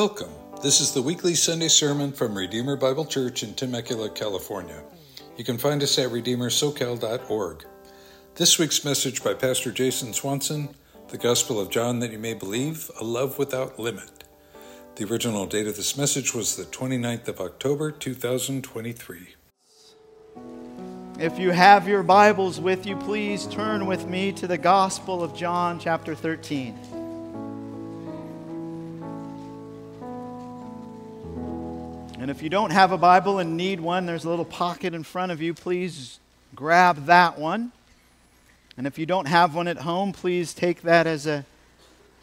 Welcome. This is the weekly Sunday sermon from Redeemer Bible Church in Temecula, California. You can find us at redeemersocal.org. This week's message by Pastor Jason Swanson, The Gospel of John That You May Believe, A Love Without Limit. The original date of this message was the 29th of October, 2023. If you have your Bibles with you, please turn with me to the Gospel of John, chapter 13. And if you don't have a Bible and need one, there's a little pocket in front of you. Please grab that one. And if you don't have one at home, please take that as a,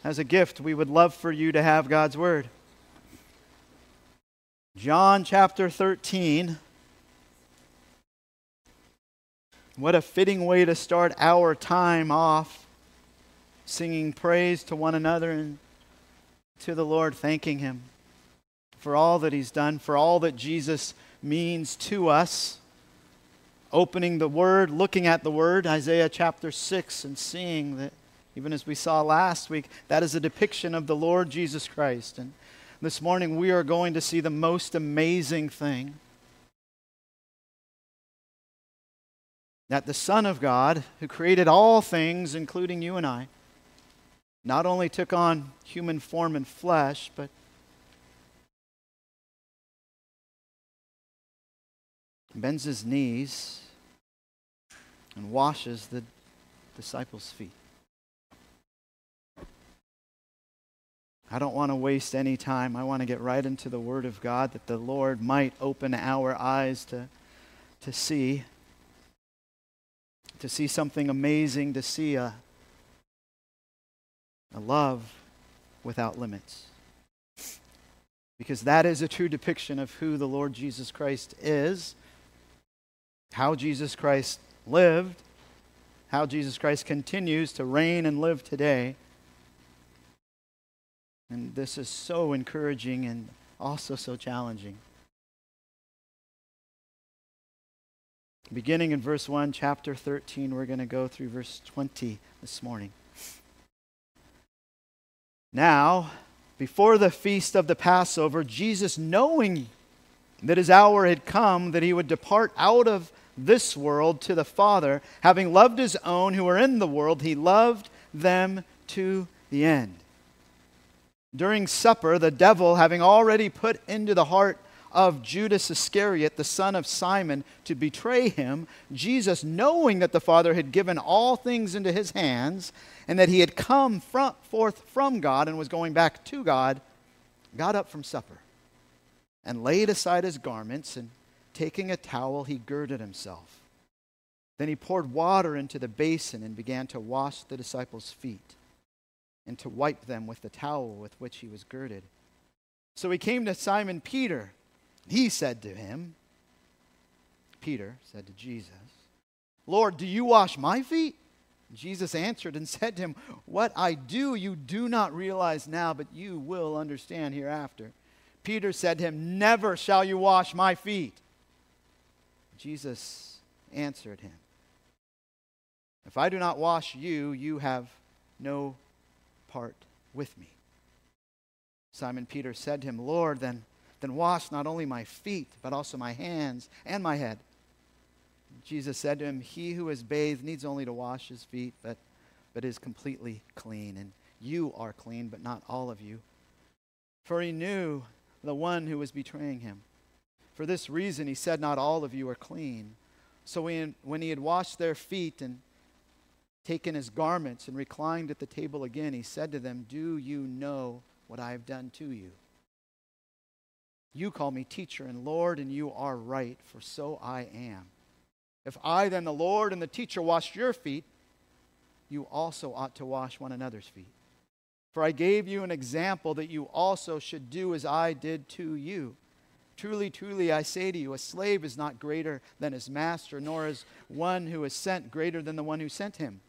as a gift. We would love for you to have God's Word. John chapter 13. What a fitting way to start our time off, singing praise to one another and to the Lord, thanking Him for all that He's done, for all that Jesus means to us. Opening the Word, looking at the Word, Isaiah chapter 6, and seeing that, even as we saw last week, that is a depiction of the Lord Jesus Christ. And this morning we are going to see the most amazing thing that the Son of God, who created all things, including you and I, not only took on human form and flesh, but bends his knees and washes the disciples' feet. I don't want to waste any time. I want to get right into the Word of God that the Lord might open our eyes to, to see, to see something amazing, to see a, a love without limits. Because that is a true depiction of who the Lord Jesus Christ is how Jesus Christ lived, how Jesus Christ continues to reign and live today. And this is so encouraging and also so challenging. Beginning in verse 1, chapter 13, we're going to go through verse 20 this morning. Now, before the feast of the Passover, Jesus, knowing that his hour had come, that he would depart out of this world to the Father. Having loved his own who are in the world, he loved them to the end. During supper, the devil, having already put into the heart of Judas Iscariot, the son of Simon, to betray him, Jesus, knowing that the Father had given all things into his hands, and that he had come from, forth from God and was going back to God, got up from supper and laid aside his garments and Taking a towel, he girded himself. Then he poured water into the basin and began to wash the disciples' feet and to wipe them with the towel with which he was girded. So he came to Simon Peter. He said to him, Peter said to Jesus, Lord, do you wash my feet? Jesus answered and said to him, What I do you do not realize now, but you will understand hereafter. Peter said to him, Never shall you wash my feet. Jesus answered him, If I do not wash you, you have no part with me. Simon Peter said to him, Lord, then, then wash not only my feet, but also my hands and my head. Jesus said to him, He who is bathed needs only to wash his feet, but, but is completely clean. And you are clean, but not all of you. For he knew the one who was betraying him. For this reason, he said, Not all of you are clean. So when, he had washed their feet and taken his garments and reclined at the table again, he said to them, Do you know what I have done to you? You call me teacher and Lord, and you are right, for so I am. If I, then the Lord and the teacher, washed your feet, you also ought to wash one another's feet. For I gave you an example that you also should do as I did to you. Truly, truly, I say to you, a slave is not greater than his master, nor is one who is sent greater than the one who sent him.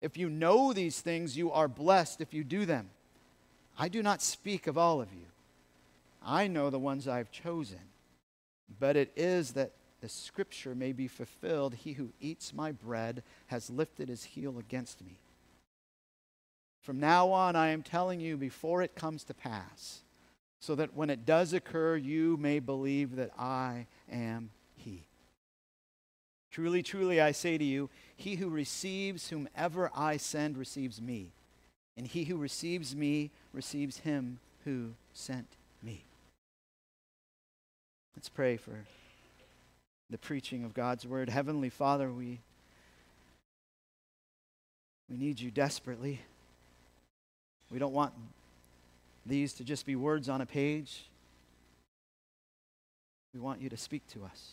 If you know these things, you are blessed if you do them. I do not speak of all of you. I know the ones I have chosen. But it is that the scripture may be fulfilled He who eats my bread has lifted his heel against me. From now on, I am telling you before it comes to pass so that when it does occur, you may believe that I am He. Truly, truly, I say to you, he who receives whomever I send receives me, and he who receives me receives him who sent me. Let's pray for the preaching of God's word. Heavenly Father, we, we need you desperately. We don't want these to just be words on a page. We want you to speak to us.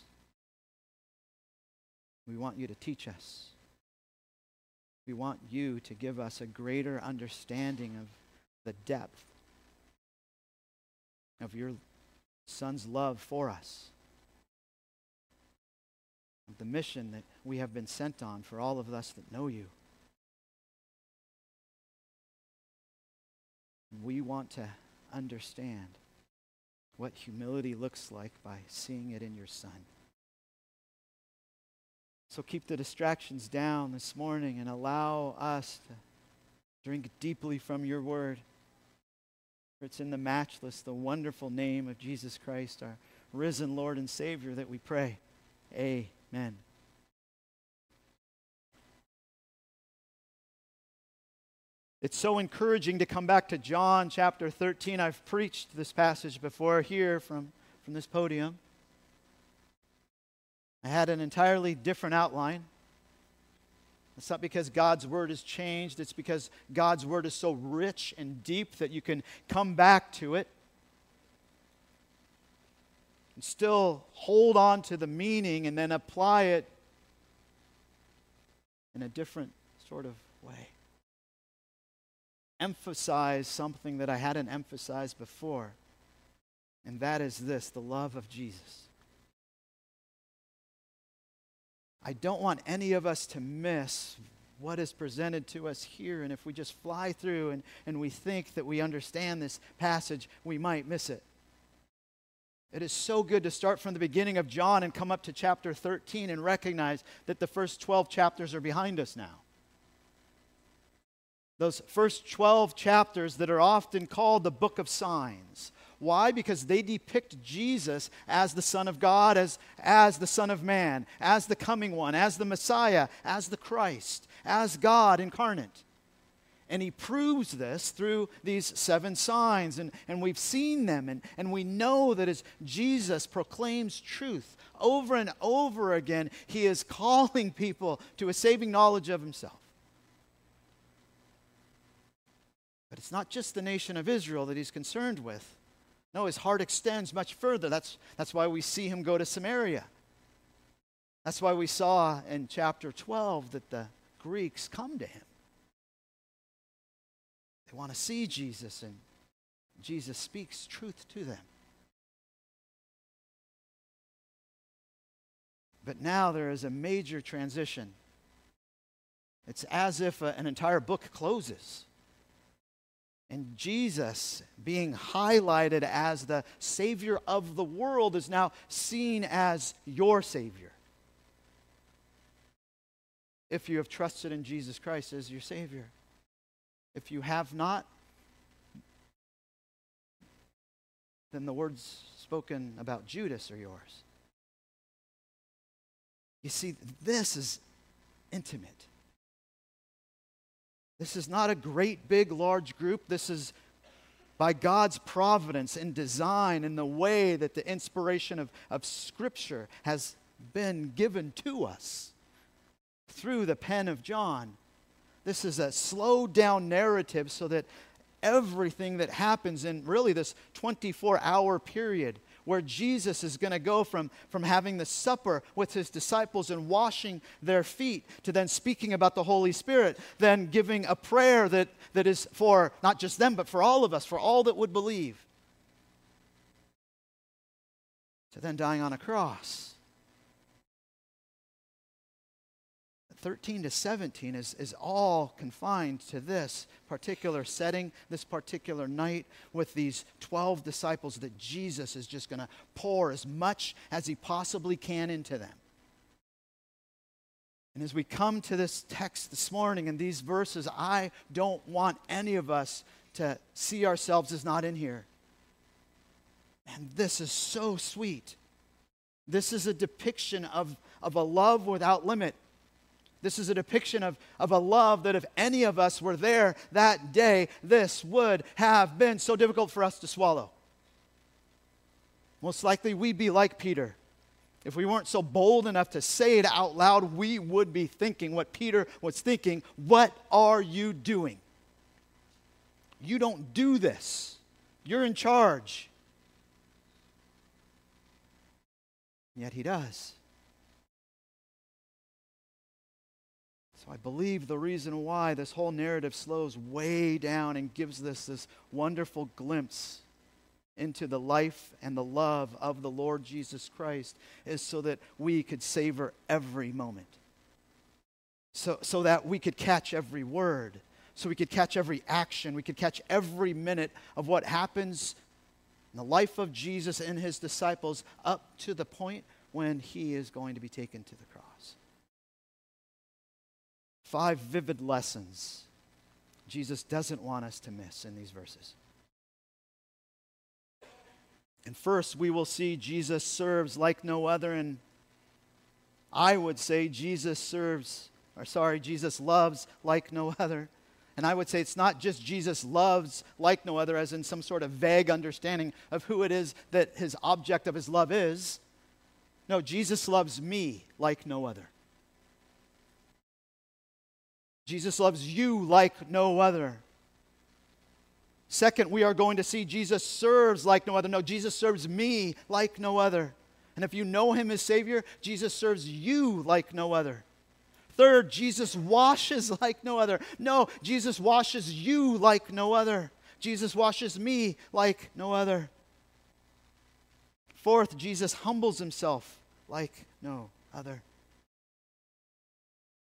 We want you to teach us. We want you to give us a greater understanding of the depth of your Son's love for us, of the mission that we have been sent on for all of us that know you. We want to understand what humility looks like by seeing it in your Son. So keep the distractions down this morning and allow us to drink deeply from your word. For it's in the matchless, the wonderful name of Jesus Christ, our risen Lord and Savior, that we pray. Amen. It's so encouraging to come back to John chapter 13. I've preached this passage before here from, from this podium. I had an entirely different outline. It's not because God's word has changed, it's because God's word is so rich and deep that you can come back to it and still hold on to the meaning and then apply it in a different sort of way emphasize something that I hadn't emphasized before, and that is this the love of Jesus. I don't want any of us to miss what is presented to us here. And if we just fly through and, and we think that we understand this passage, we might miss it. It is so good to start from the beginning of John and come up to chapter 13 and recognize that the first 12 chapters are behind us now those first 12 chapters that are often called the book of signs. Why? Because they depict Jesus as the Son of God, as, as the Son of Man, as the coming one, as the Messiah, as the Christ, as God incarnate. And he proves this through these seven signs. And, and we've seen them. And, and we know that as Jesus proclaims truth over and over again, he is calling people to a saving knowledge of himself. But it's not just the nation of Israel that he's concerned with. No, his heart extends much further. That's, that's why we see him go to Samaria. That's why we saw in chapter 12 that the Greeks come to him. They want to see Jesus, and Jesus speaks truth to them. But now there is a major transition. It's as if a, an entire book closes. And Jesus, being highlighted as the Savior of the world, is now seen as your Savior. If you have trusted in Jesus Christ as your Savior. If you have not, then the words spoken about Judas are yours. You see, this is intimate. This is not a great, big, large group. This is by God's providence and design in the way that the inspiration of, of Scripture has been given to us through the pen of John. This is a slowed down narrative so that everything that happens in really this 24 hour period where Jesus is going to go from, from having the supper with his disciples and washing their feet to then speaking about the Holy Spirit, then giving a prayer that, that is for not just them, but for all of us, for all that would believe, to then dying on a cross. 13 to 17 is, is all confined to this particular setting, this particular night with these 12 disciples that Jesus is just going to pour as much as he possibly can into them. And as we come to this text this morning and these verses, I don't want any of us to see ourselves as not in here. And this is so sweet. This is a depiction of, of a love without limit. This is a depiction of, of a love that if any of us were there that day, this would have been so difficult for us to swallow. Most likely, we'd be like Peter. If we weren't so bold enough to say it out loud, we would be thinking what Peter was thinking What are you doing? You don't do this, you're in charge. Yet he does. So I believe the reason why this whole narrative slows way down and gives us this wonderful glimpse into the life and the love of the Lord Jesus Christ is so that we could savor every moment. So, so that we could catch every word, so we could catch every action, we could catch every minute of what happens in the life of Jesus and his disciples up to the point when he is going to be taken to the cross. Five vivid lessons Jesus doesn't want us to miss in these verses. And first, we will see Jesus serves like no other. And I would say Jesus serves, or sorry, Jesus loves like no other. And I would say it's not just Jesus loves like no other, as in some sort of vague understanding of who it is that his object of his love is. No, Jesus loves me like no other. Jesus loves you like no other. Second, we are going to see Jesus serves like no other. No, Jesus serves me like no other. And if you know him as Savior, Jesus serves you like no other. Third, Jesus washes like no other. No, Jesus washes you like no other. Jesus washes me like no other. Fourth, Jesus humbles himself like no other.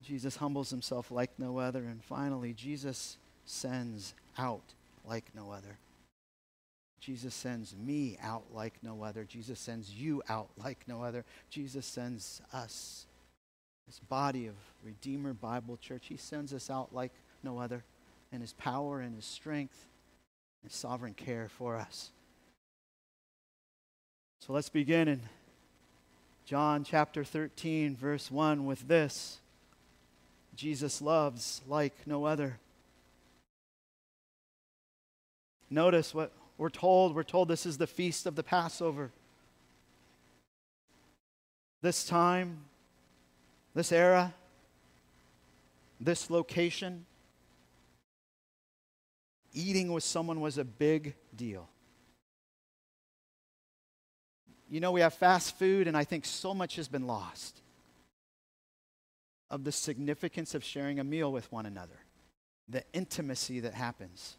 Jesus humbles himself like no other. And finally, Jesus sends out like no other. Jesus sends me out like no other. Jesus sends you out like no other. Jesus sends us, this body of Redeemer Bible Church, He sends us out like no other in His power and His strength and sovereign care for us. So let's begin in John chapter 13, verse 1 with this Jesus loves like no other. Notice what we're told. We're told this is the feast of the Passover. This time, this era, this location, eating with someone was a big deal. You know, we have fast food, and I think so much has been lost of the significance of sharing a meal with one another, the intimacy that happens.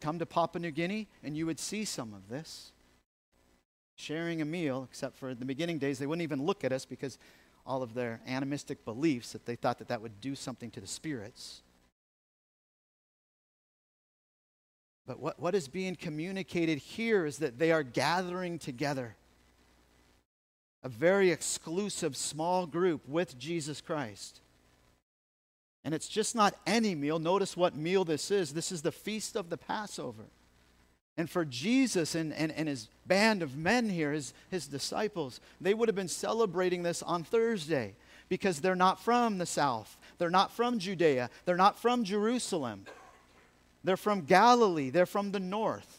Come to Papua New Guinea, and you would see some of this. Sharing a meal, except for the beginning days, they wouldn't even look at us because all of their animistic beliefs that they thought that that would do something to the spirits. But what, what is being communicated here is that they are gathering together a very exclusive small group with Jesus Christ. And it's just not any meal. Notice what meal this is. This is the feast of the Passover. And for Jesus and, and, and his band of men here, his, his disciples, they would have been celebrating this on Thursday because they're not from the south. They're not from Judea. They're not from Jerusalem. They're from Galilee. They're from the north.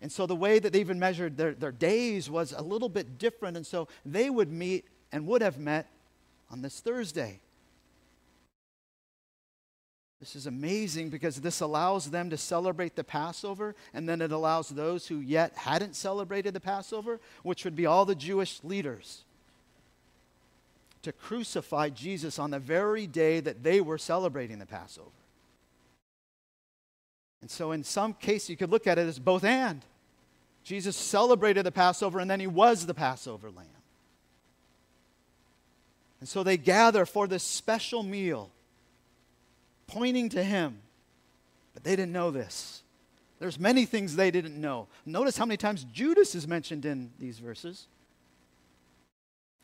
And so the way that they even measured their, their days was a little bit different. And so they would meet and would have met on this Thursday. This is amazing because this allows them to celebrate the Passover, and then it allows those who yet hadn't celebrated the Passover, which would be all the Jewish leaders, to crucify Jesus on the very day that they were celebrating the Passover. And so, in some case, you could look at it as both and. Jesus celebrated the Passover, and then he was the Passover lamb. And so they gather for this special meal pointing to him. But they didn't know this. There's many things they didn't know. Notice how many times Judas is mentioned in these verses.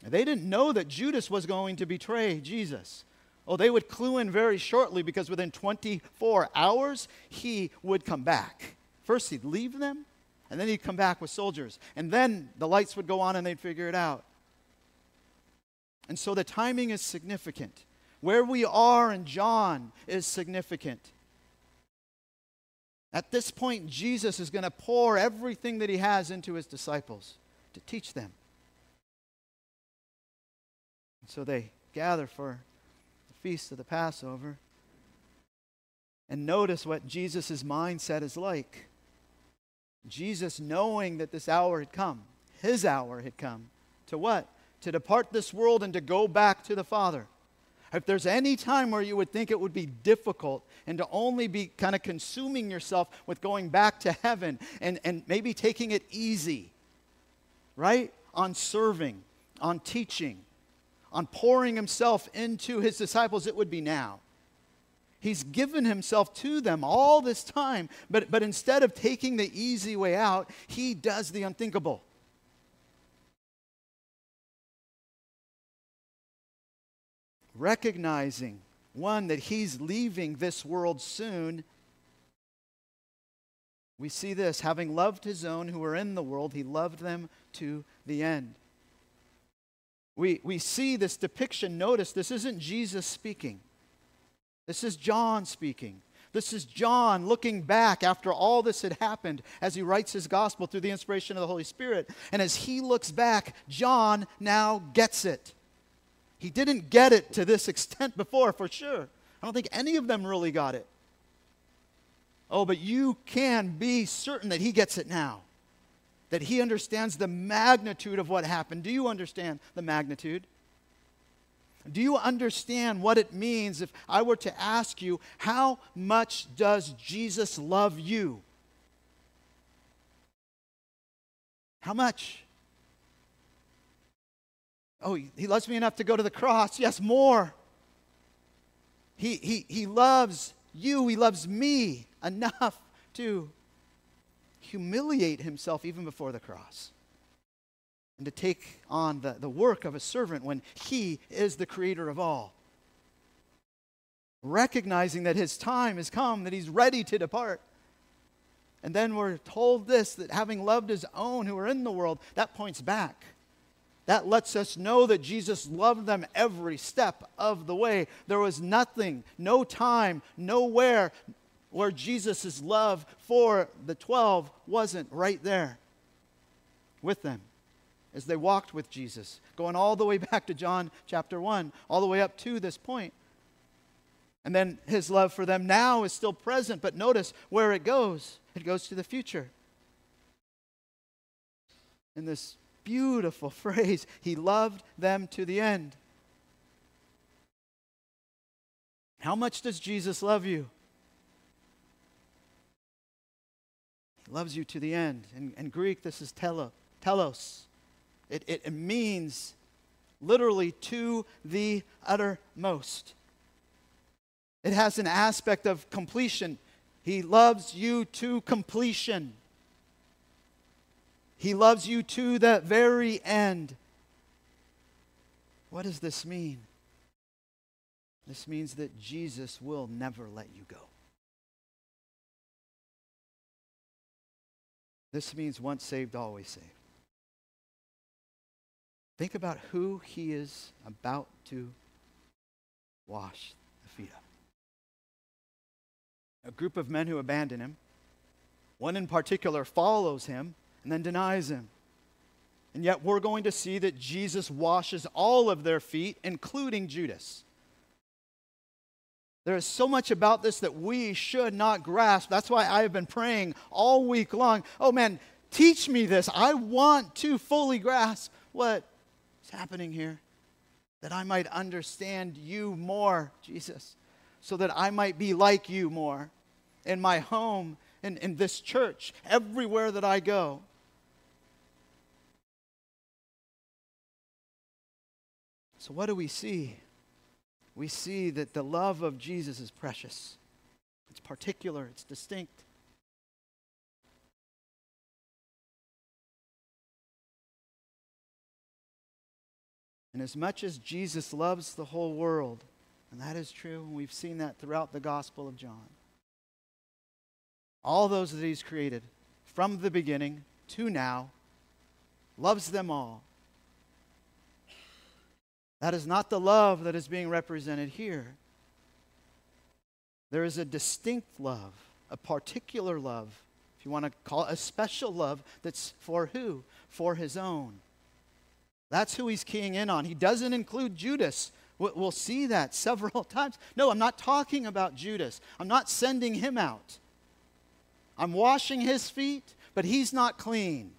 They didn't know that Judas was going to betray Jesus. Oh, they would clue in very shortly because within 24 hours, he would come back. First, he'd leave them, And then he'd come back with soldiers. And then the lights would go on and they'd figure it out. And so the timing is significant. Where we are in John is significant. At this point, Jesus is going to pour everything that he has into his disciples to teach them. So they gather for feast of the Passover. And notice what Jesus' mindset is like. Jesus, knowing that this hour had come, his hour had come, to what? To depart this world and to go back to the Father. If there's any time where you would think it would be difficult and to only be kind of consuming yourself with going back to heaven and, and maybe taking it easy, right? On serving, on teaching, on pouring himself into his disciples, it would be now. He's given himself to them all this time, but, but instead of taking the easy way out, he does the unthinkable. Recognizing, one, that he's leaving this world soon. We see this having loved his own who were in the world, he loved them to the end. We, we see this depiction. Notice this isn't Jesus speaking. This is John speaking. This is John looking back after all this had happened as he writes his gospel through the inspiration of the Holy Spirit. And as he looks back, John now gets it. He didn't get it to this extent before, for sure. I don't think any of them really got it. Oh, but you can be certain that he gets it now. That he understands the magnitude of what happened. Do you understand the magnitude? Do you understand what it means if I were to ask you, how much does Jesus love you? How much? Oh, he loves me enough to go to the cross. Yes, more. He, he, he loves you, he loves me enough to humiliate himself even before the cross and to take on the, the work of a servant when he is the creator of all. Recognizing that his time has come, that he's ready to depart. And then we're told this that having loved his own who are in the world, that points back. That lets us know that Jesus loved them every step of the way. There was nothing, no time, nowhere where Jesus' love for the 12 wasn't right there with them as they walked with Jesus, going all the way back to John chapter 1, all the way up to this point. And then his love for them now is still present, but notice where it goes. It goes to the future. In this beautiful phrase, he loved them to the end. How much does Jesus love you? Loves you to the end. In, in Greek, this is telo, telos. It, it, it means literally to the uttermost. It has an aspect of completion. He loves you to completion. He loves you to the very end. What does this mean? This means that Jesus will never let you go. This means once saved, always saved. Think about who he is about to wash the feet of. A group of men who abandon him. One in particular follows him and then denies him. And yet we're going to see that Jesus washes all of their feet, including Judas. There is so much about this that we should not grasp. That's why I have been praying all week long. Oh man, teach me this. I want to fully grasp what is happening here? That I might understand you more, Jesus, so that I might be like you more in my home, in, in this church, everywhere that I go. So, what do we see? We see that the love of Jesus is precious, it's particular, it's distinct. And as much as Jesus loves the whole world, and that is true, and we've seen that throughout the Gospel of John, all those that he's created from the beginning to now, loves them all. That is not the love that is being represented here. There is a distinct love, a particular love, if you want to call it a special love, that's for who? For his own. That's who he's keying in on. He doesn't include Judas. We'll see that several times. No, I'm not talking about Judas. I'm not sending him out. I'm washing his feet, but he's not clean.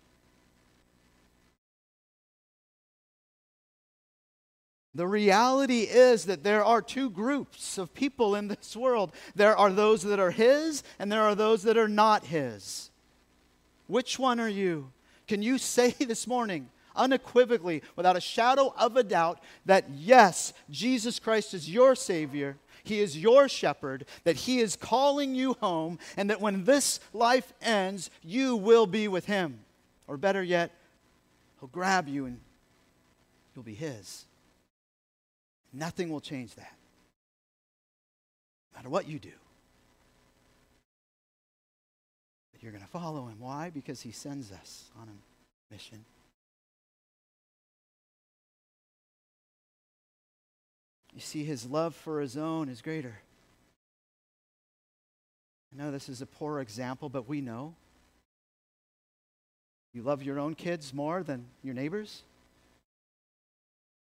The reality is that there are two groups of people in this world. There are those that are His, and there are those that are not His. Which one are you? Can you say this morning, unequivocally, without a shadow of a doubt, that yes, Jesus Christ is your Savior, He is your shepherd, that He is calling you home, and that when this life ends, you will be with Him? Or better yet, He'll grab you and you'll be His. Nothing will change that. No matter what you do. But you're going to follow him. Why? Because he sends us on a mission. You see, his love for his own is greater. I know this is a poor example, but we know. You love your own kids more than your neighbors?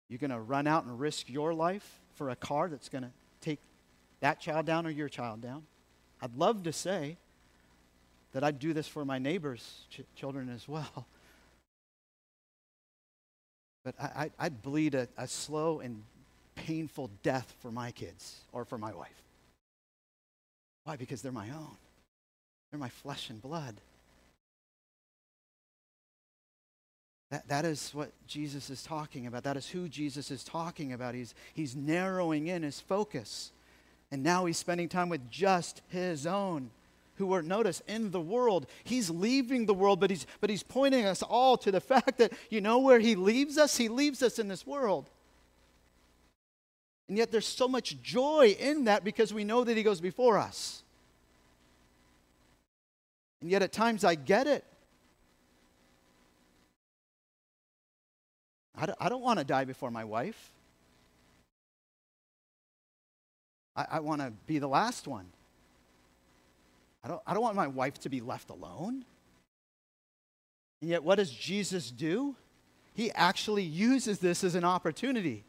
You're going to run out and risk your life for a car that's going to take that child down or your child down? I'd love to say that I'd do this for my neighbors' ch- children as well. But I, would bleed a, a slow and painful death for my kids or for my wife. Why? Because they're my own, they're my flesh and blood. That, that is what Jesus is talking about. That is who Jesus is talking about. He's, he's narrowing in his focus. And now he's spending time with just his own who are, notice, in the world. He's leaving the world, but he's, but he's pointing us all to the fact that, you know where he leaves us? He leaves us in this world. And yet there's so much joy in that because we know that he goes before us. And yet at times I get it. I don't, don't want to die before my wife. I, I want to be the last one. I don't, I don't want my wife to be left alone. And yet, what does Jesus do? He actually uses this as an opportunity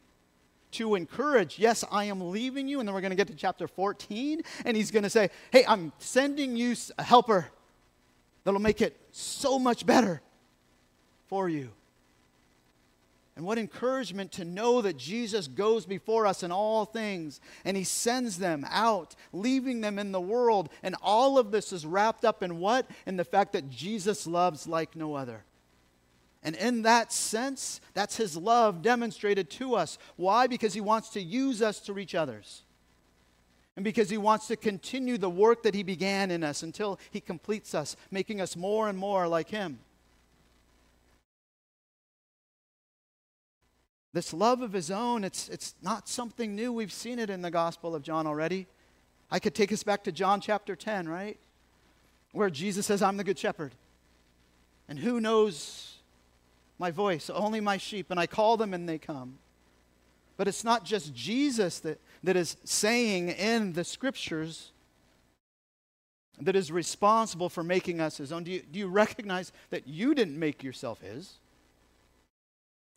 to encourage, yes, I am leaving you. And then we're going to get to chapter 14, and he's going to say, hey, I'm sending you a helper that'll make it so much better for you. And what encouragement to know that Jesus goes before us in all things and he sends them out, leaving them in the world. And all of this is wrapped up in what? In the fact that Jesus loves like no other. And in that sense, that's his love demonstrated to us. Why? Because he wants to use us to reach others. And because he wants to continue the work that he began in us until he completes us, making us more and more like him. This love of his own, it's, it's not something new. We've seen it in the Gospel of John already. I could take us back to John chapter 10, right? Where Jesus says, I'm the good shepherd. And who knows my voice? Only my sheep. And I call them and they come. But it's not just Jesus that, that is saying in the scriptures that is responsible for making us his own. Do you, do you recognize that you didn't make yourself his?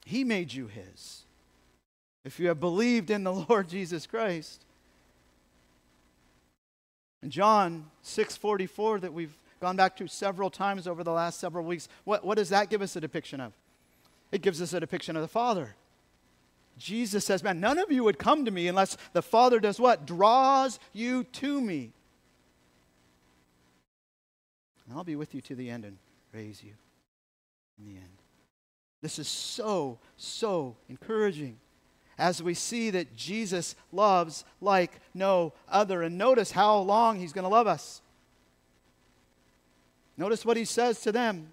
He made you his. If you have believed in the Lord Jesus Christ. John 6:44 that we've gone back to several times over the last several weeks, what, what does that give us a depiction of? It gives us a depiction of the Father. Jesus says, Man, none of you would come to me unless the Father does what? Draws you to me. And I'll be with you to the end and raise you in the end. This is so, so encouraging as we see that Jesus loves like no other. And notice how long he's going to love us. Notice what he says to them,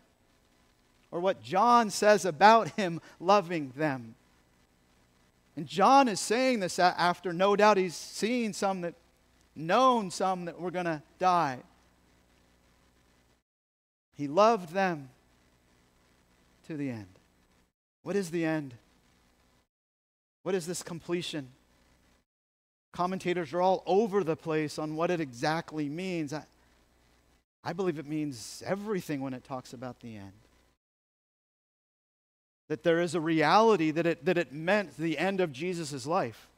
or what John says about him loving them. And John is saying this after no doubt he's seen some that, known some that were going to die. He loved them to the end. What is the end? What is this completion? Commentators are all over the place on what it exactly means. I, I believe it means everything when it talks about the end. That there is a reality that it, that it meant the end of Jesus' life,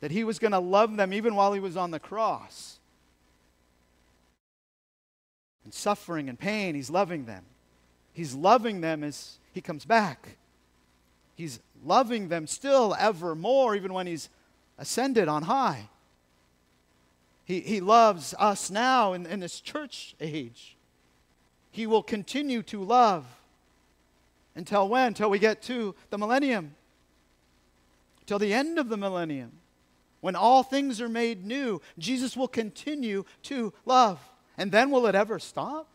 that he was going to love them even while he was on the cross. And suffering and pain, he's loving them. He's loving them as he comes back. He's loving them still evermore, even when he's ascended on high. He, he loves us now in, in this church age. He will continue to love until when? Until we get to the millennium. Till the end of the millennium. When all things are made new, Jesus will continue to love. And then will it ever stop?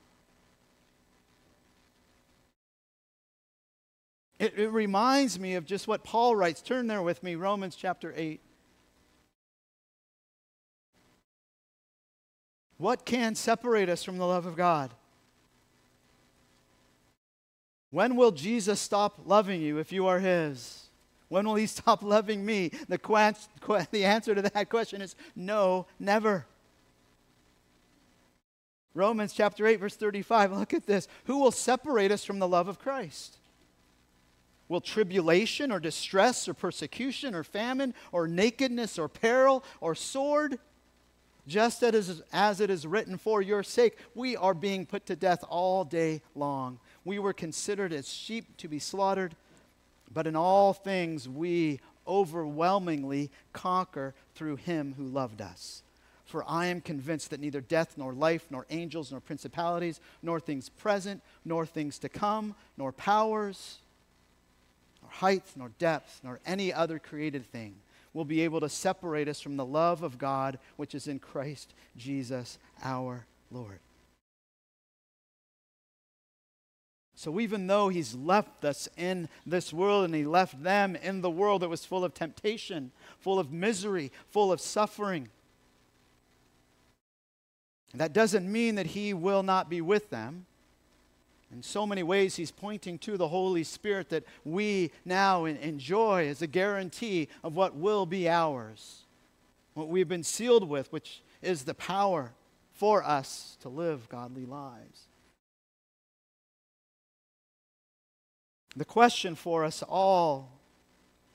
It, it, reminds me of just what Paul writes. Turn there with me, Romans chapter 8. What can separate us from the love of God? When will Jesus stop loving you if you are His? When will He stop loving me? The, the answer to that question is no, never. Romans chapter 8, verse 35. Look at this. Who will separate us from the love of Christ? Will tribulation or distress or persecution or famine or nakedness or peril or sword? Just as, as it is written, for your sake, we are being put to death all day long. We were considered as sheep to be slaughtered, but in all things we overwhelmingly conquer through him who loved us. For I am convinced that neither death, nor life, nor angels, nor principalities, nor things present, nor things to come, nor powers, nor height, nor depth, nor any other created thing will be able to separate us from the love of God which is in Christ Jesus our Lord. So, even though He's left us in this world and He left them in the world that was full of temptation, full of misery, full of suffering, that doesn't mean that He will not be with them. In so many ways, he's pointing to the Holy Spirit that we now enjoy as a guarantee of what will be ours, what we've been sealed with, which is the power for us to live godly lives. The question for us all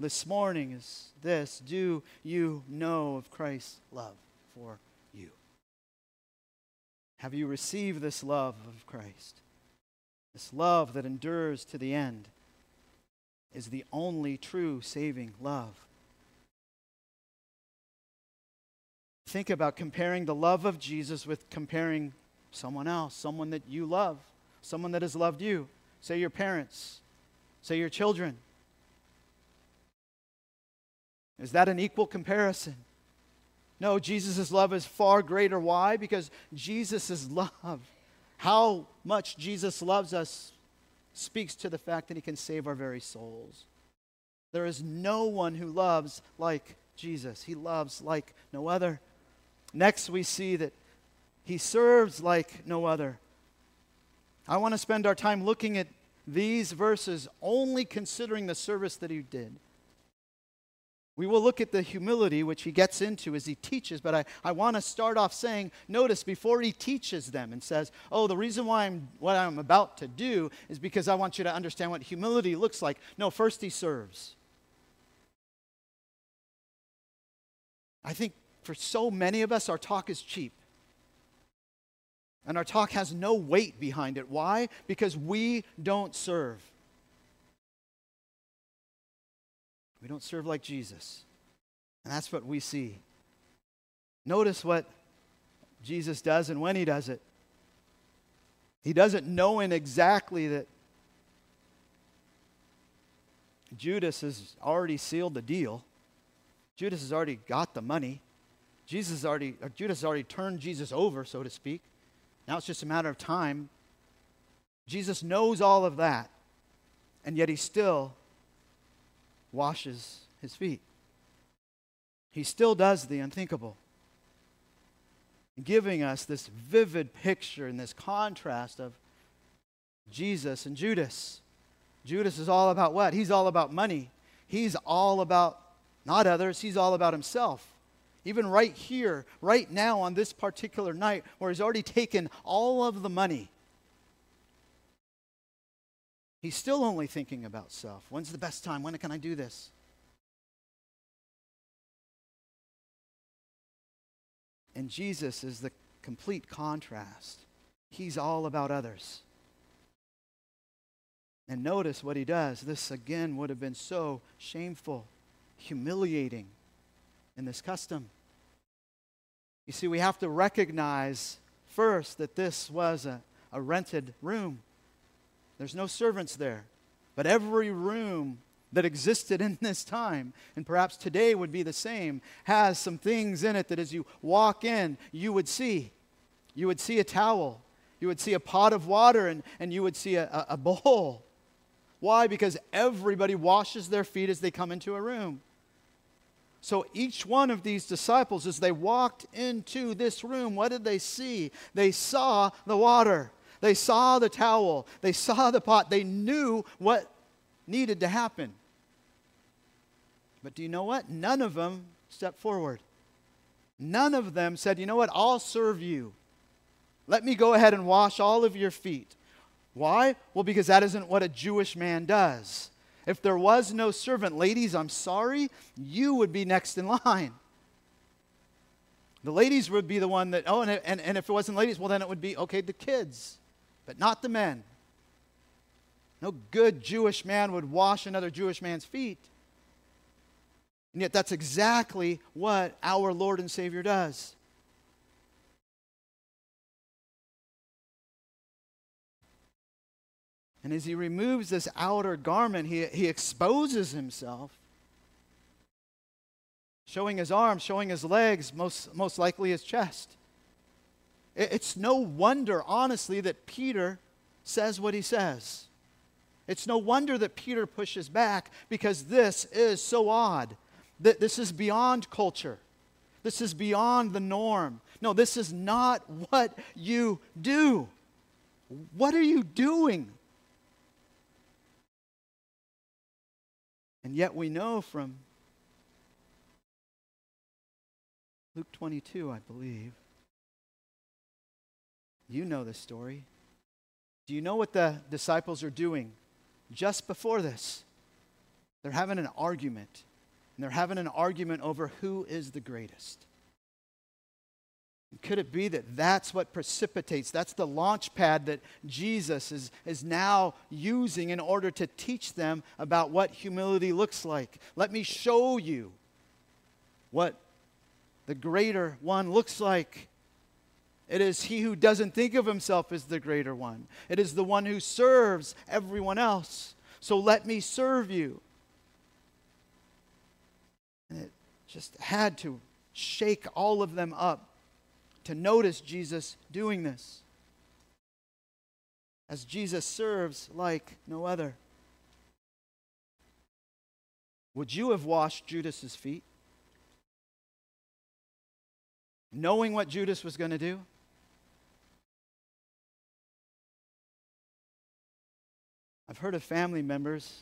this morning is this Do you know of Christ's love for you? Have you received this love of Christ? This love that endures to the end is the only true saving love. Think about comparing the love of Jesus with comparing someone else, someone that you love, someone that has loved you. Say your parents, say your children. Is that an equal comparison? No, Jesus' love is far greater. Why? Because Jesus' love how much Jesus loves us speaks to the fact that he can save our very souls. There is no one who loves like Jesus. He loves like no other. Next, we see that he serves like no other. I want to spend our time looking at these verses only considering the service that he did. We will look at the humility which he gets into as he teaches, but I, I want to start off saying, notice before he teaches them and says, Oh, the reason why I'm what I'm about to do is because I want you to understand what humility looks like. No, first he serves. I think for so many of us, our talk is cheap. And our talk has no weight behind it. Why? Because we don't serve. We don't serve like Jesus. And that's what we see. Notice what Jesus does and when he does it. He does it knowing exactly that Judas has already sealed the deal. Judas has already got the money. Jesus already, Judas has already turned Jesus over, so to speak. Now it's just a matter of time. Jesus knows all of that, and yet he still washes his feet. He still does the unthinkable, giving us this vivid picture and this contrast of Jesus and Judas. Judas is all about what? He's all about money. He's all about not others, he's all about himself. Even right here, right now on this particular night, where he's already taken all of the money, he's still only thinking about self. When's the best time? When can I do this? And Jesus is the complete contrast. He's all about others. And notice what he does. This again would have been so shameful, humiliating in this custom. You see, we have to recognize first that this was a, a rented room. There's no servants there. But every room that existed in this time, and perhaps today would be the same, has some things in it that as you walk in, you would see. You would see a towel, you would see a pot of water, and, and you would see a, a, bowl. Why? Because everybody washes their feet as they come into a room. So each one of these disciples, as they walked into this room, what did they see? They saw the water, they saw the towel, they saw the pot, they knew what needed to happen. But do you know what? None of them stepped forward. None of them said, You know what? I'll serve you. Let me go ahead and wash all of your feet. Why? Well, because that isn't what a Jewish man does. If there was no servant, ladies, I'm sorry, you would be next in line. The ladies would be the one that, oh, and, and, and if it wasn't ladies, well, then it would be, okay, the kids, but not the men. No good Jewish man would wash another Jewish man's feet. And yet, that's exactly what our Lord and Savior does. And as he removes this outer garment, he, he exposes himself, showing his arms, showing his legs, most, most likely his chest. It, it's no wonder, honestly, that Peter says what he says. It's no wonder that Peter pushes back because this is so odd. That this is beyond culture. This is beyond the norm. No, this is not what you do. What are you doing? And yet we know from Luke 22, I believe. You know this story. Do you know what the disciples are doing just before this? They're having an argument. And they're having an argument over who is the greatest. Could it be that that's what precipitates, that's the launch pad that Jesus is, is now using in order to teach them about what humility looks like? Let me show you what the greater one looks like. It is he who doesn't think of himself as the greater one, it is the one who serves everyone else. So let me serve you. And it just had to shake all of them up to notice Jesus doing this. As Jesus serves like no other. Would you have washed Judas's feet? Knowing what Judas was going to do? I've heard of family members,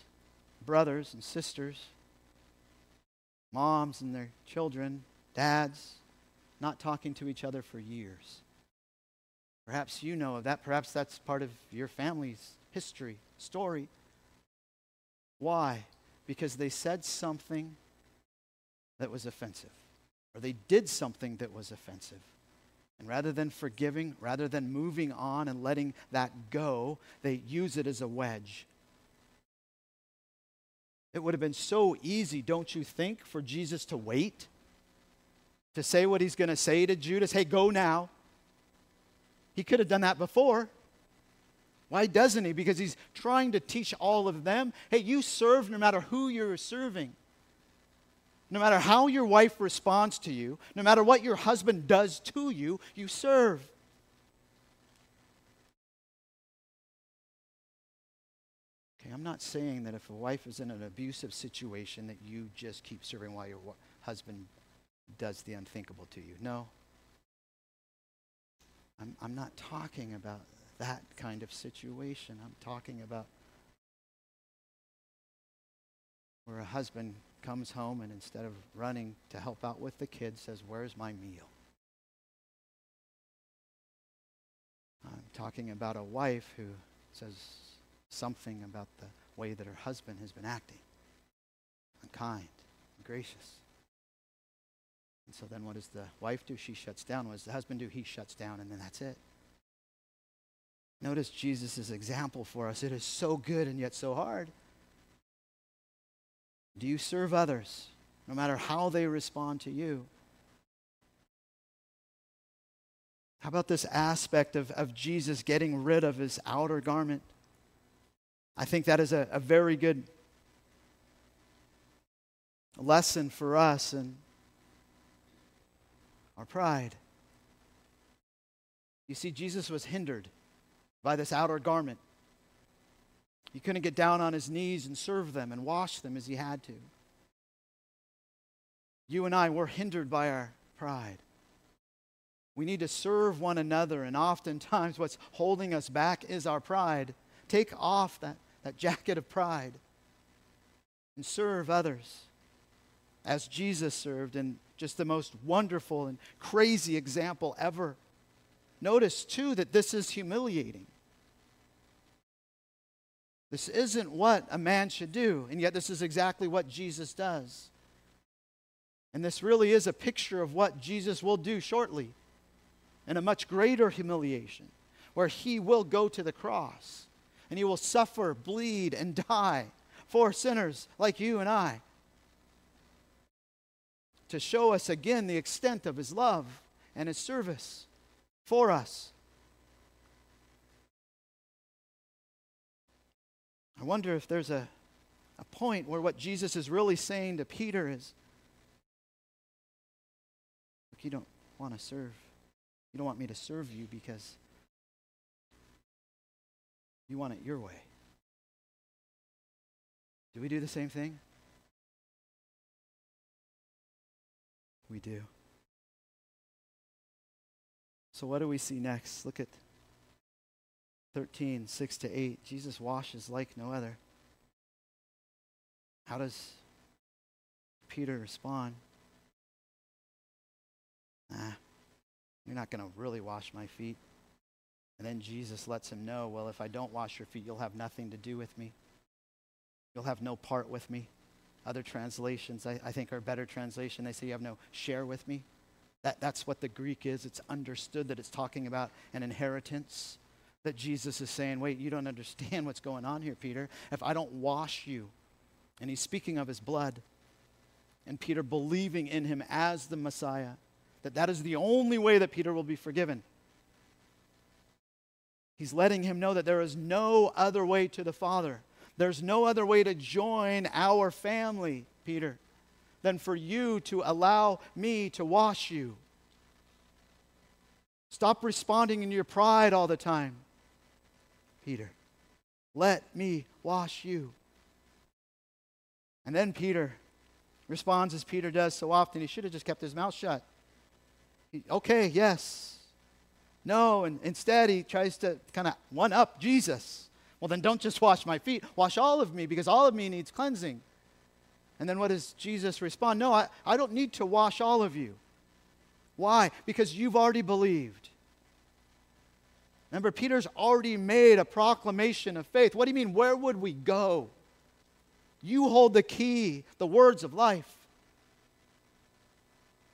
brothers and sisters, moms and their children, dads, not talking to each other for years. Perhaps you know of that. Perhaps that's part of your family's history, story. Why? Because they said something that was offensive, or they did something that was offensive. And rather than forgiving, rather than moving on and letting that go, they use it as a wedge. It would have been so easy, don't you think, for Jesus to wait to say what he's going to say to Judas hey, go now. He could have done that before. Why doesn't he? Because he's trying to teach all of them hey, you serve no matter who you're serving. No matter how your wife responds to you, no matter what your husband does to you, you serve. Okay, I'm not saying that if a wife is in an abusive situation that you just keep serving while your husband does the unthinkable to you. No. I'm, I'm not talking about that kind of situation. I'm talking about where a husband comes home and instead of running to help out with the kids says, Where's my meal? I'm talking about a wife who says something about the way that her husband has been acting unkind, gracious. And so then what does the wife do? She shuts down. What does the husband do? He shuts down, and then that's it. Notice Jesus' example for us. It is so good and yet so hard. Do you serve others, no matter how they respond to you? How about this aspect of, of Jesus getting rid of his outer garment? I think that is a, a very good lesson for us and our pride. You see, Jesus was hindered by this outer garment. He couldn't get down on his knees and serve them and wash them as he had to. You and I were hindered by our pride. We need to serve one another, and oftentimes what's holding us back is our pride. Take off that, that jacket of pride and serve others as Jesus served, and just the most wonderful and crazy example ever. Notice, too, that this is humiliating. This isn't what a man should do, and yet this is exactly what Jesus does. And this really is a picture of what Jesus will do shortly in a much greater humiliation, where he will go to the cross and he will suffer, bleed, and die for sinners like you and I to show us again the extent of his love and his service for us. I wonder if there's a, a point where what Jesus is really saying to Peter is Look, you don't want to serve. You don't want me to serve you because you want it your way. Do we do the same thing? We do. So, what do we see next? Look at 13, 6 to 8, Jesus washes like no other. How does Peter respond? Ah, you're not going to really wash my feet. And then Jesus lets him know, well, if I don't wash your feet, you'll have nothing to do with me. You'll have no part with me. Other translations, I, I think, are better translation. They say you have no share with me. That, that's what the Greek is. It's understood that it's talking about an inheritance that Jesus is saying, wait, you don't understand what's going on here, Peter. If I don't wash you, and he's speaking of his blood, and Peter believing in him as the Messiah, that that is the only way that Peter will be forgiven. He's letting him know that there is no other way to the Father. There's no other way to join our family, Peter, than for you to allow me to wash you. Stop responding in your pride all the time. Peter. Let me wash you. And then Peter responds as Peter does so often. He should have just kept his mouth shut. He, okay, yes. No, and instead he tries to kind of one up Jesus. Well, then don't just wash my feet, wash all of me because all of me needs cleansing. And then what does Jesus respond? No, I, I don't need to wash all of you. Why? Because you've already believed. Remember, Peter's already made a proclamation of faith. What do you mean? Where would we go? You hold the key, the words of life.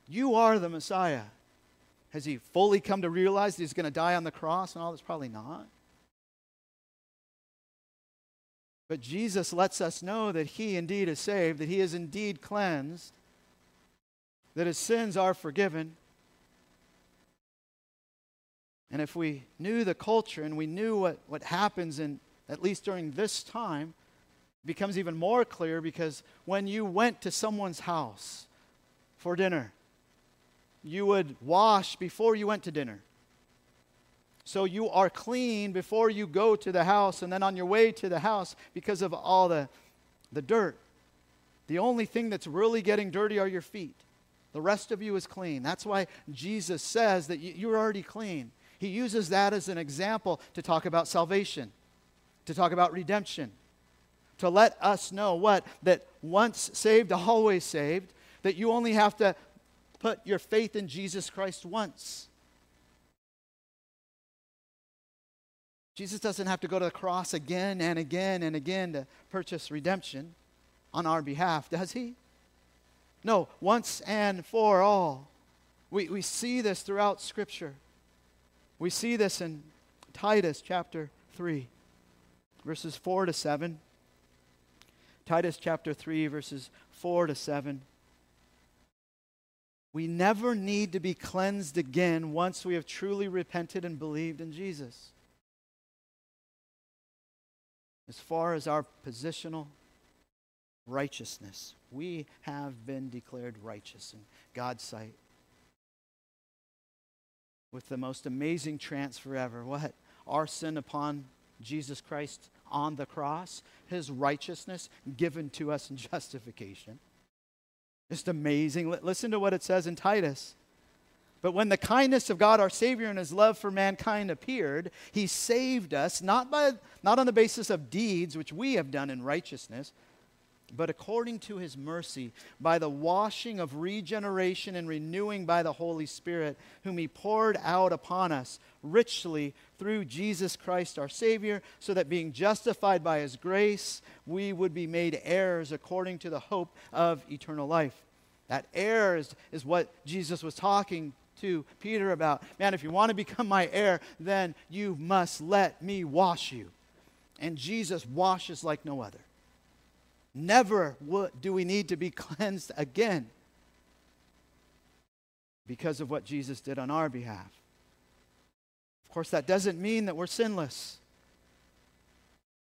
You are the Messiah. Has he fully come to realize that he's going to die on the cross and all this? Probably not. But Jesus lets us know that he indeed is saved, that he is indeed cleansed, that his sins are forgiven, and if we knew the culture and we knew what, what happens in, at least during this time, it becomes even more clear because when you went to someone's house for dinner, you would wash before you went to dinner. So you are clean before you go to the house, and then on your way to the house, because of all the, the dirt, the only thing that's really getting dirty are your feet. The rest of you is clean. That's why Jesus says that you, you're already clean. He uses that as an example to talk about salvation, to talk about redemption, to let us know what? That once saved, always saved, that you only have to put your faith in Jesus Christ once. Jesus doesn't have to go to the cross again and again and again to purchase redemption on our behalf, does he? No, once and for all. We, we see this throughout Scripture. We see this in Titus chapter 3, verses 4 to 7. Titus chapter 3, verses 4 to 7. We never need to be cleansed again once we have truly repented and believed in Jesus. As far as our positional righteousness, we have been declared righteous in God's sight with the most amazing transfer ever. What? Our sin upon Jesus Christ on the cross, his righteousness given to us in justification. Just amazing. Listen to what it says in Titus. But when the kindness of God our Savior and his love for mankind appeared, he saved us not, by, not on the basis of deeds which we have done in righteousness, but according to his mercy, by the washing of regeneration and renewing by the Holy Spirit, whom he poured out upon us richly through Jesus Christ our Savior, so that being justified by his grace, we would be made heirs according to the hope of eternal life. That heirs is what Jesus was talking to Peter about. Man, if you want to become my heir, then you must let me wash you. And Jesus washes like no other. Never do we need to be cleansed again because of what Jesus did on our behalf. Of course, that doesn't mean that we're sinless.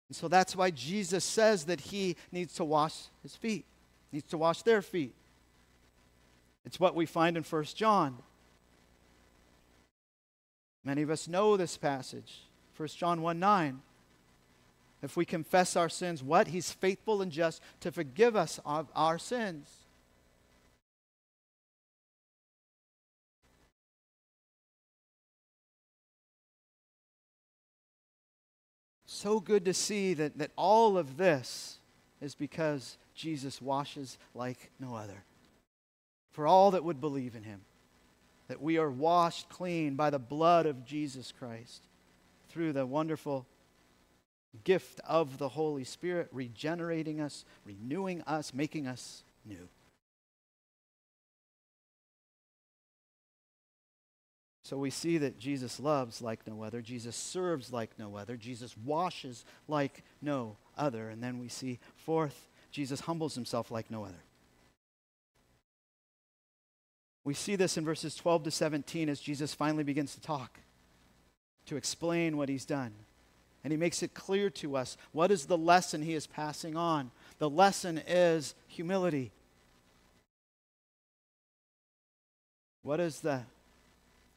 And so that's why Jesus says that he needs to wash his feet, needs to wash their feet. It's what we find in 1 John. Many of us know this passage. 1 John 1 9. If we confess our sins, what? He's faithful and just to forgive us of our sins. So good to see that, that all of this is because Jesus washes like no other. For all that would believe in him, that we are washed clean by the blood of Jesus Christ through the wonderful gift of the Holy Spirit, regenerating us, renewing us, making us new. So we see that Jesus loves like no other. Jesus serves like no other. Jesus washes like no other. And then we see, fourth, Jesus humbles himself like no other. We see this in verses 12 to 17 as Jesus finally begins to talk, to explain what he's done. And he makes it clear to us what is the lesson he is passing on. The lesson is humility. What is the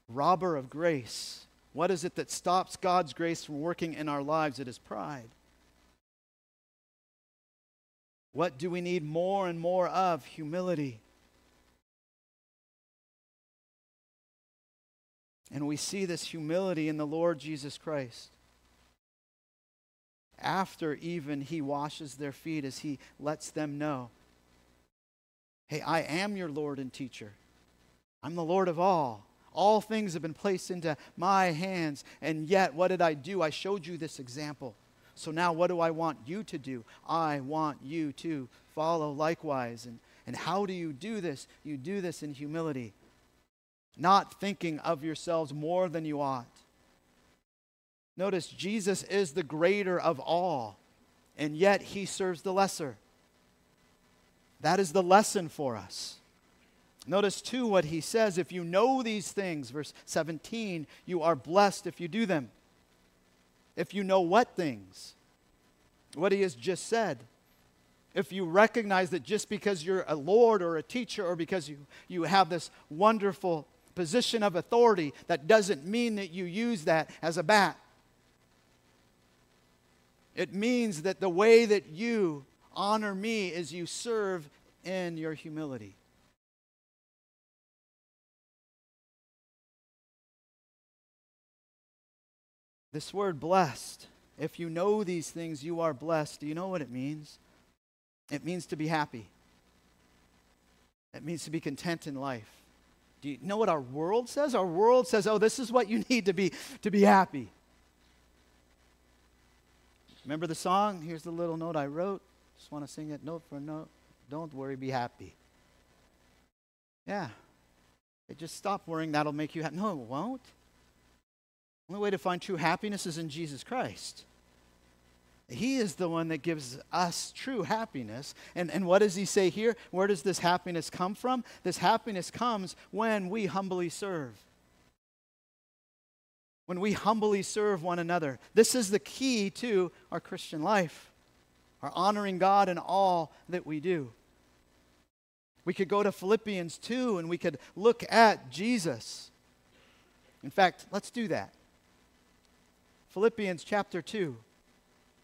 robber of grace? What is it that stops God's grace from working in our lives? It is pride. What do we need more and more of? Humility. And we see this humility in the Lord Jesus Christ after even he washes their feet as he lets them know hey, I am your Lord and teacher. I'm the Lord of all. All things have been placed into my hands. And yet, what did I do? I showed you this example. So now, what do I want you to do? I want you to follow likewise. And, and how do you do this? You do this in humility, not thinking of yourselves more than you ought Notice Jesus is the greater of all, and yet he serves the lesser. That is the lesson for us. Notice too what he says if you know these things, verse 17, you are blessed if you do them. If you know what things? What he has just said. If you recognize that just because you're a Lord or a teacher or because you, you have this wonderful position of authority, that doesn't mean that you use that as a bat. It means that the way that you honor me is you serve in your humility. This word blessed, if you know these things, you are blessed. Do you know what it means? It means to be happy. It means to be content in life. Do you know what our world says? Our world says, oh, this is what you need to be, to be happy. Remember the song? Here's the little note I wrote. Just want to sing it note for note. Don't worry, be happy. Yeah. Just stop worrying, that'll make you happy. No, it won't. The only way to find true happiness is in Jesus Christ. He is the one that gives us true happiness. And, and what does he say here? Where does this happiness come from? This happiness comes when we humbly serve. When we humbly serve one another. This is the key to our Christian life, our honoring God in all that we do. We could go to Philippians 2 and we could look at Jesus. In fact, let's do that. Philippians chapter 2.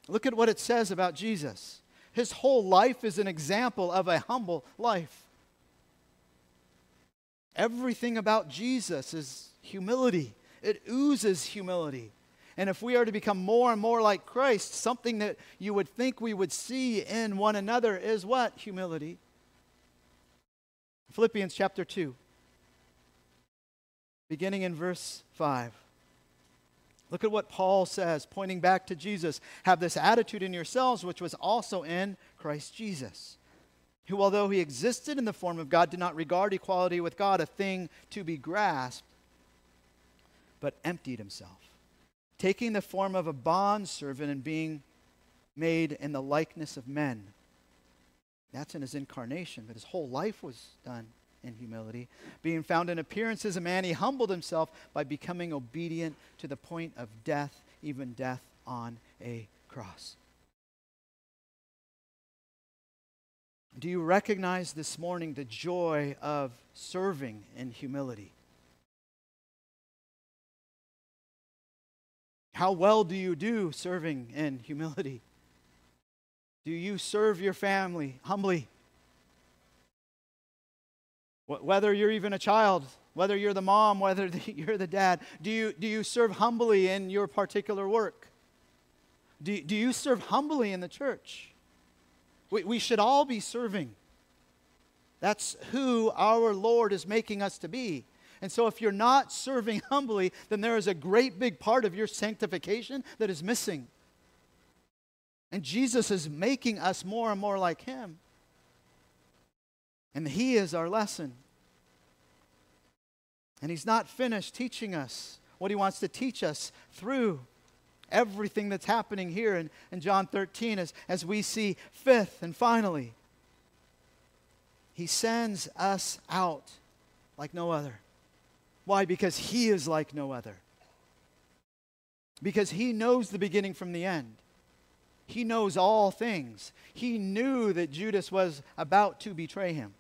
Look at what it says about Jesus. His whole life is an example of a humble life. Everything about Jesus is humility, it oozes humility. And if we are to become more and more like Christ, something that you would think we would see in one another is what? Humility. Philippians chapter 2, beginning in verse 5. Look at what Paul says, pointing back to Jesus. Have this attitude in yourselves, which was also in Christ Jesus, who, although he existed in the form of God, did not regard equality with God a thing to be grasped, but emptied himself, taking the form of a bondservant and being made in the likeness of men. That's in his incarnation, but his whole life was done in humility. Being found in appearance as a man, he humbled himself by becoming obedient to the point of death, even death on a cross. Do you recognize this morning the joy of serving in humility? How well do you do serving in humility? Do you serve your family humbly? Whether you're even a child, whether you're the mom, whether you're the dad, do you, do you serve humbly in your particular work? Do, do you serve humbly in the church? We, we should all be serving. That's who our Lord is making us to be. And so, if you're not serving humbly, then there is a great big part of your sanctification that is missing. And Jesus is making us more and more like Him. And He is our lesson. And He's not finished teaching us what He wants to teach us through everything that's happening here in, in John 13 as, as we see fifth and finally. He sends us out like no other. Why? Because He is like no other. Because He knows the beginning from the end. He knows all things. He knew that Judas was about to betray him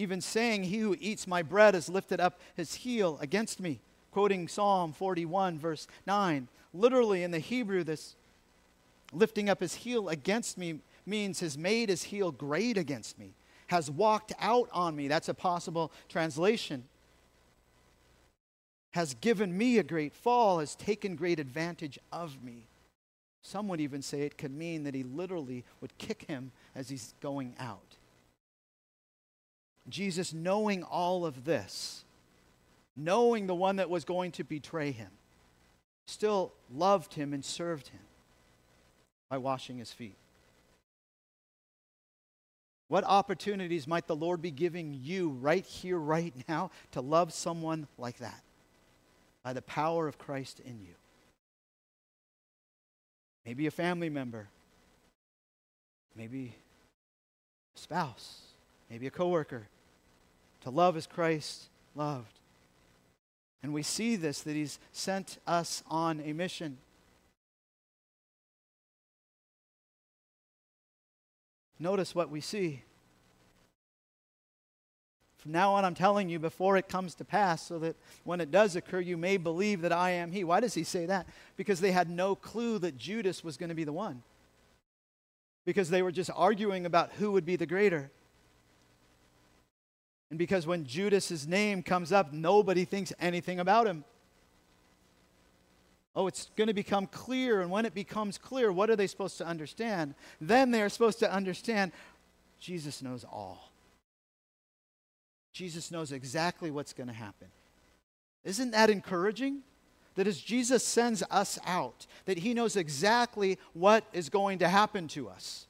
even saying, He who eats my bread has lifted up his heel against me. Quoting Psalm 41, verse 9. Literally in the Hebrew, this lifting up his heel against me means has made his heel great against me, has walked out on me. That's a possible translation. Has given me a great fall, has taken great advantage of me. Some would even say it could mean that he literally would kick him as he's going out. Jesus, knowing all of this, knowing the one that was going to betray him, still loved him and served him by washing his feet. What opportunities might the Lord be giving you right here, right now, to love someone like that by the power of Christ in you? Maybe a family member, maybe a spouse, maybe a coworker, to love as Christ loved. And we see this that he's sent us on a mission. Notice what we see. From now on, I'm telling you before it comes to pass, so that when it does occur, you may believe that I am He. Why does He say that? Because they had no clue that Judas was going to be the one. Because they were just arguing about who would be the greater. And because when Judas's name comes up, nobody thinks anything about him. oh, it's going to become clear. And when it becomes clear, what are they supposed to understand? Then they are supposed to understand Jesus knows all. Jesus knows exactly what's going to happen. Isn't that encouraging? That as Jesus sends us out, that he knows exactly what is going to happen to us.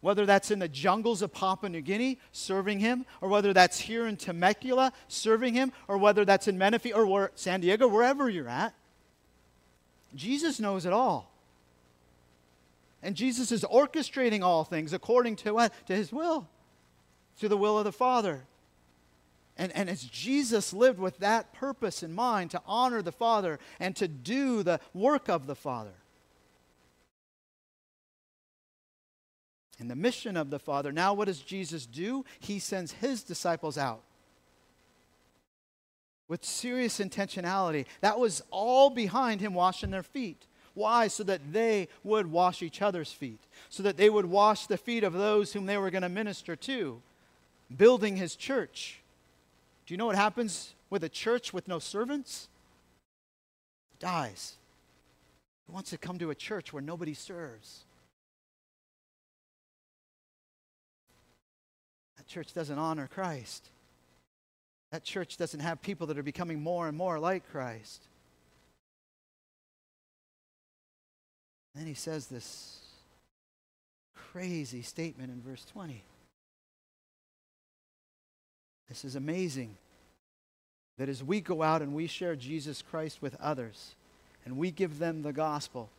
Whether that's in the jungles of Papua New Guinea serving him, or whether that's here in Temecula serving him, or whether that's in Menifee or where, San Diego, wherever you're at, Jesus knows it all. And Jesus is orchestrating all things according to what? To his will, to the will of the Father. And, and as Jesus lived with that purpose in mind to honor the Father and to do the work of the Father. And the mission of the Father, now what does Jesus do? He sends his disciples out with serious intentionality. That was all behind him washing their feet. Why? So that they would wash each other's feet, so that they would wash the feet of those whom they were going to minister to, building his church. Do you know what happens with a church with no servants? It dies. Who wants to come to a church where nobody serves? That church doesn't honor Christ. That church doesn't have people that are becoming more and more like Christ. then he says this crazy statement in verse 20. This is amazing. That as we go out and we share Jesus Christ with others and we give them the gospel,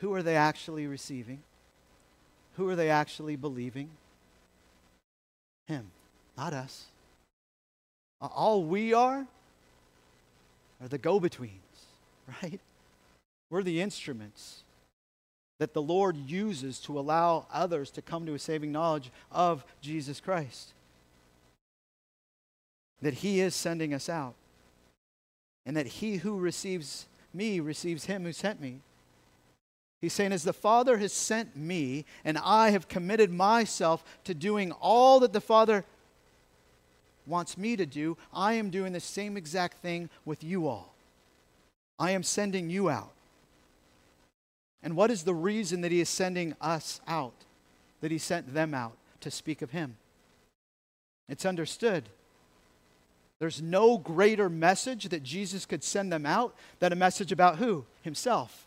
who are they actually receiving? Who are they actually believing? Him, not us. All we are are the go betweens, right? We're the instruments that the Lord uses to allow others to come to a saving knowledge of Jesus Christ. That He is sending us out. And that He who receives me receives Him who sent me. He's saying, As the Father has sent me, and I have committed myself to doing all that the Father wants me to do, I am doing the same exact thing with you all. I am sending you out. And what is the reason that he is sending us out? That he sent them out to speak of him? It's understood. There's no greater message that Jesus could send them out than a message about who? Himself.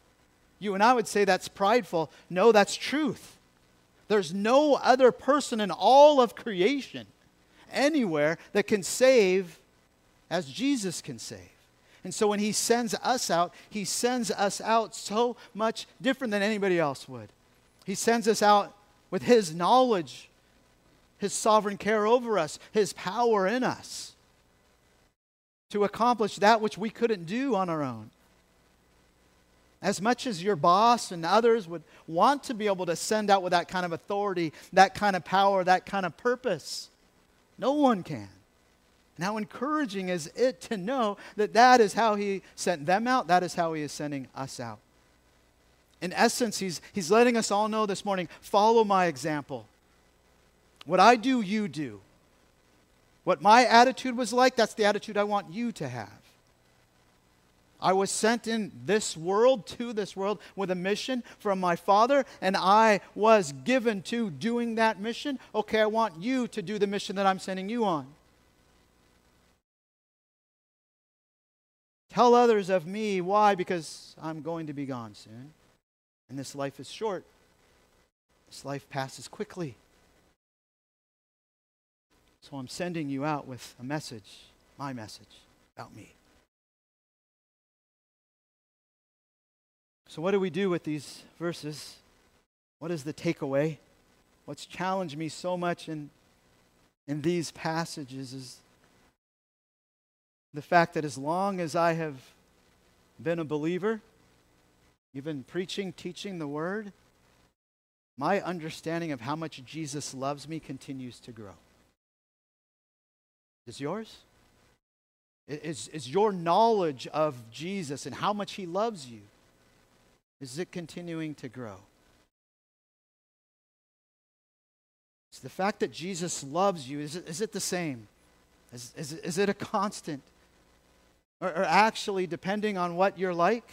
You and I would say that's prideful. No, that's truth. There's no other person in all of creation, anywhere, that can save as Jesus can save. And so when he sends us out, he sends us out so much different than anybody else would. He sends us out with his knowledge, his sovereign care over us, his power in us to accomplish that which we couldn't do on our own. As much as your boss and others would want to be able to send out with that kind of authority, that kind of power, that kind of purpose, no one can. And how encouraging is it to know that that is how he sent them out, that is how he is sending us out. In essence, he's, he's letting us all know this morning follow my example. What I do, you do. What my attitude was like, that's the attitude I want you to have. I was sent in this world, to this world, with a mission from my Father, and I was given to doing that mission. Okay, I want you to do the mission that I'm sending you on. Tell others of me. Why? Because I'm going to be gone soon. And this life is short. This life passes quickly. So I'm sending you out with a message, my message, about me. So, what do we do with these verses? What is the takeaway? What's challenged me so much in, in these passages is the fact that as long as I have been a believer, even preaching, teaching the word, my understanding of how much Jesus loves me continues to grow. Is yours? Is, is your knowledge of Jesus and how much he loves you, is it continuing to grow? Is the fact that Jesus loves you, is it, is it the same? Is, is, is it a constant? Or, or actually, depending on what you're like,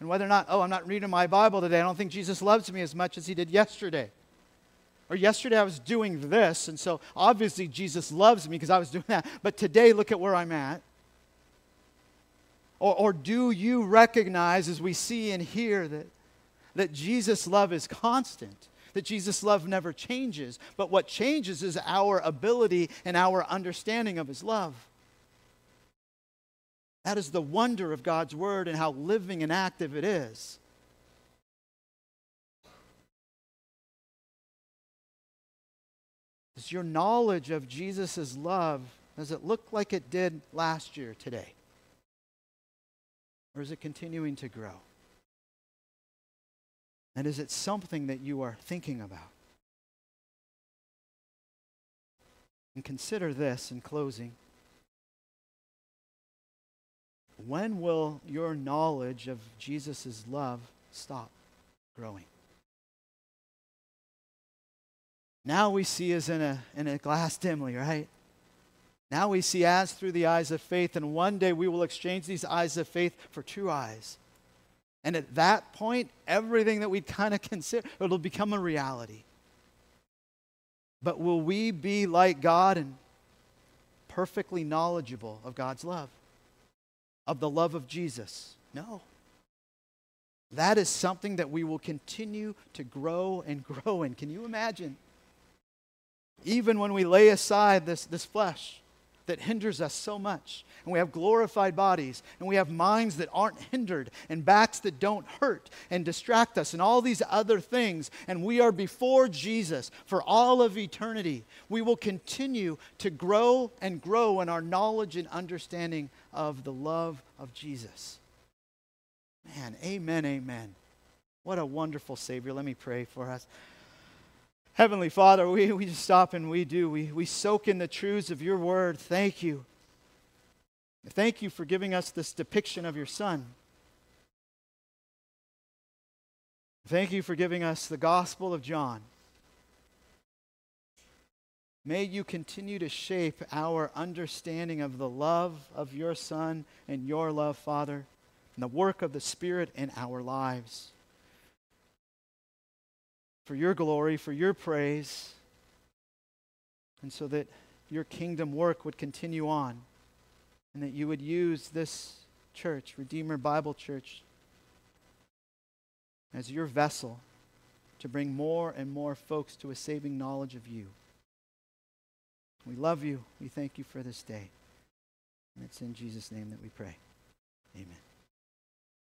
and whether or not, oh, I'm not reading my Bible today, I don't think Jesus loves me as much as he did yesterday. Or yesterday I was doing this, and so obviously Jesus loves me because I was doing that. But today, look at where I'm at. Or, or do you recognize, as we see and hear, that, that Jesus' love is constant? That Jesus' love never changes, but what changes is our ability and our understanding of his love. That is the wonder of God's word and how living and active it is. Does your knowledge of Jesus' love, does it look like it did last year today? Or is it continuing to grow? And is it something that you are thinking about? And consider this in closing. When will your knowledge of Jesus' love stop growing? Now we see as in a, in a glass dimly, right? Now we see as through the eyes of faith, and one day we will exchange these eyes of faith for true eyes. And at that point, everything that we kind of consider, it'll become a reality. But will we be like God and perfectly knowledgeable of God's love, of the love of Jesus? No. That is something that we will continue to grow and grow in. Can you imagine? Even when we lay aside this, this flesh that hinders us so much, and we have glorified bodies, and we have minds that aren't hindered, and backs that don't hurt and distract us, and all these other things, and we are before Jesus for all of eternity, we will continue to grow and grow in our knowledge and understanding of the love of Jesus. Man, amen, amen. What a wonderful Savior. Let me pray for us. Heavenly Father, we, we just stop and we do. We, we soak in the truths of your word. Thank you. Thank you for giving us this depiction of your Son. Thank you for giving us the Gospel of John. May you continue to shape our understanding of the love of your Son and your love, Father, and the work of the Spirit in our lives for your glory, for your praise, and so that your kingdom work would continue on, and that you would use this church, Redeemer Bible Church, as your vessel to bring more and more folks to a saving knowledge of you. We love you. We thank you for this day. And it's in Jesus' name that we pray. Amen.